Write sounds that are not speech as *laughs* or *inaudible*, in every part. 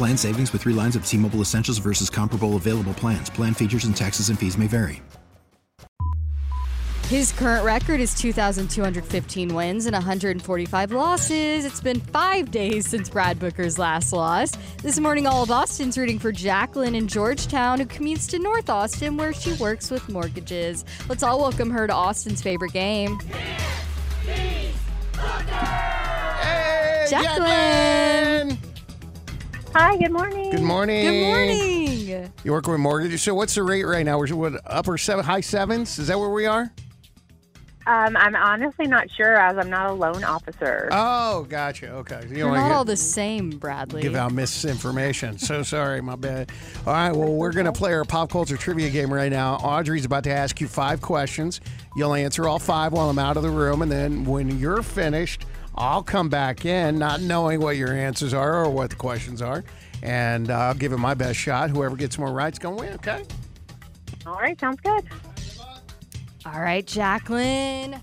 Plan savings with three lines of T Mobile Essentials versus comparable available plans. Plan features and taxes and fees may vary. His current record is 2,215 wins and 145 losses. It's been five days since Brad Booker's last loss. This morning, all of Austin's rooting for Jacqueline in Georgetown, who commutes to North Austin, where she works with mortgages. Let's all welcome her to Austin's favorite game. Hey, Jacqueline. Hi, good morning. Good morning. Good morning. You work with mortgages. So what's the rate right now? We're what upper seven, high sevens? Is that where we are? Um, I'm honestly not sure as I'm not a loan officer. Oh, gotcha. Okay. You You're not get- all the same, Bradley. give out misinformation. so sorry, my bad. All right, well, we're going to play our pop culture trivia game right now. Audrey's about to ask you five questions. You'll answer all five while I'm out of the room, and then when you're finished, I'll come back in, not knowing what your answers are or what the questions are, and uh, I'll give it my best shot. Whoever gets more right's going to win, okay? All right, sounds good. All right, Jacqueline.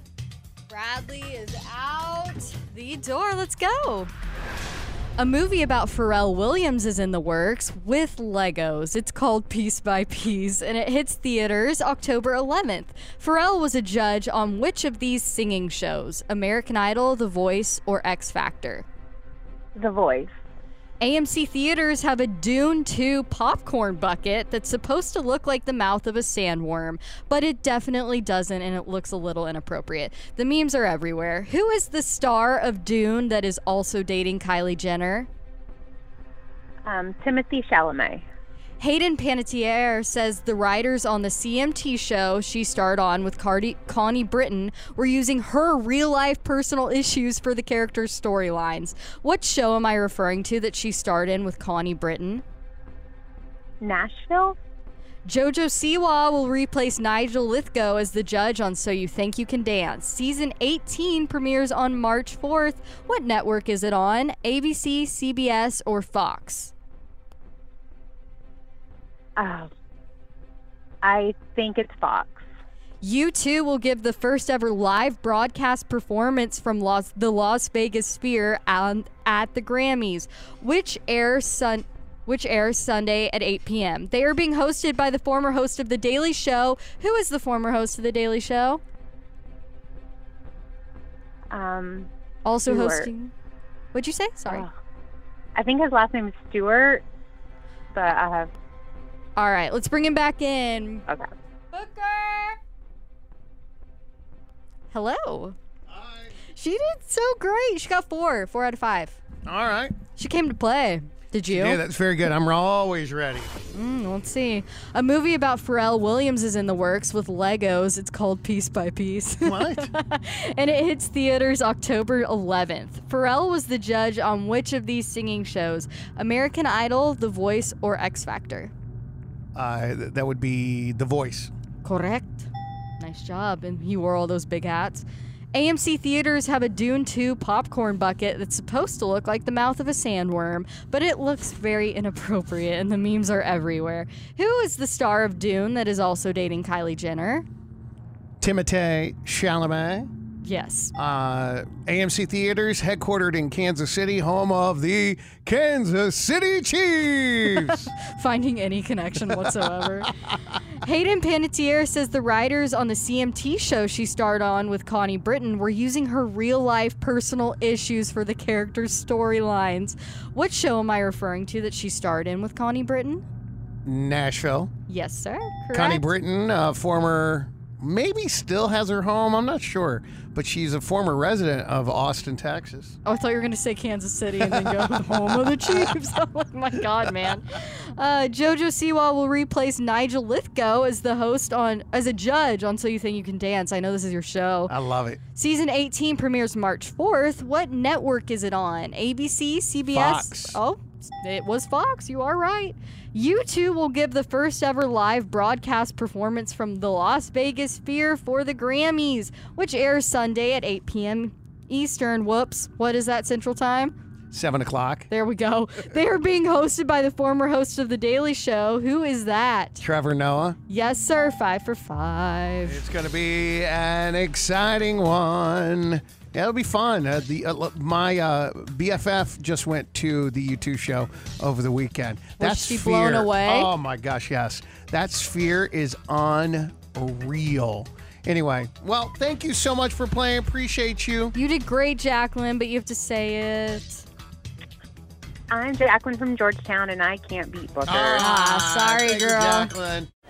Bradley is out the door. Let's go. A movie about Pharrell Williams is in the works with Legos. It's called Piece by Piece and it hits theaters October 11th. Pharrell was a judge on which of these singing shows? American Idol, The Voice, or X Factor? The voice. AMC theaters have a Dune 2 popcorn bucket that's supposed to look like the mouth of a sandworm, but it definitely doesn't and it looks a little inappropriate. The memes are everywhere. Who is the star of Dune that is also dating Kylie Jenner? Um, Timothée Chalamet. Hayden Panettiere says the writers on the CMT show she starred on with Cardi- Connie Britton were using her real life personal *laughs* issues for the character's storylines. What show am I referring to that she starred in with Connie Britton? Nashville. Jojo Siwa will replace Nigel Lythgoe as the judge on So You Think You Can Dance. Season 18 premieres on March 4th. What network is it on? ABC, CBS, or Fox? Oh, I think it's Fox. U2 will give the first ever live broadcast performance from Las, the Las Vegas Sphere on, at the Grammys, which airs sun, which airs Sunday at 8 p.m. They are being hosted by the former host of The Daily Show. Who is the former host of The Daily Show? Um, Also Stewart. hosting. What'd you say? Sorry. oh, I think his last name is Stewart, but I have All right, let's bring him back in. okay. Booker. Hello. Hi. She did so great. She got four, four out of five. All right. She came to play. Did you? Yeah, that's very good. I'm always ready. Mm, let's see. A movie about Pharrell Williams is in the works with Legos. It's called Piece by Piece. What? *laughs* and it hits theaters October 11th. Pharrell was the judge on which of these singing shows? American Idol, The Voice, or X Factor? Uh, th- that would be The Voice. Correct. Nice job. And he wore all those big hats. AMC theaters have a Dune 2 popcorn bucket that's supposed to look like the mouth of a sandworm, but it looks very inappropriate and the memes are everywhere. Who is the star of Dune that is also dating Kylie Jenner? Timothée Chalamet. Yes. Uh, AMC Theaters, headquartered in Kansas City, home of the Kansas City Chiefs. *laughs* Finding any connection whatsoever. *laughs* Hayden Panettiere says the writers on the CMT show she starred on with Connie Britton were using her real life personal issues for the characters' storylines. What show am I referring to that she starred in with Connie Britton? Nashville. Yes, sir. Correct. Connie Britton, uh, former, maybe still has her home. I'm not sure, but she's a former resident of Austin, Texas. Oh, I thought you were going to say Kansas City and then go *laughs* home of the Chiefs. *laughs* oh my God, man. Uh, JoJo Siwa will replace Nigel Lythgoe as the host on as a judge on So You Think You Can Dance. I know this is your show. I love it. Season 18 premieres March 4th. What network is it on? ABC, CBS? Fox. Oh, it was Fox. You are right. U2 will give the first ever live broadcast performance from the Las Vegas Sphere for the Grammys, which airs Sunday at 8 p.m. Eastern. Whoops. What is that Central Time? Seven o'clock. There we go. They are being hosted by the former host of The Daily Show. Who is that? Trevor Noah. Yes, sir. Five for five. It's going to be an exciting one. Yeah, it'll be fun. Uh, the uh, my uh, BFF just went to the U2 show over the weekend. Was she Sphere. blown away? Oh my gosh, yes. That sphere is unreal. Anyway, well, thank you so much for playing. Appreciate you. You did great, Jacqueline, but you have to say it. I'm Jacqueline from Georgetown, and I can't beat Booker. Ah, sorry, girl. Jacqueline.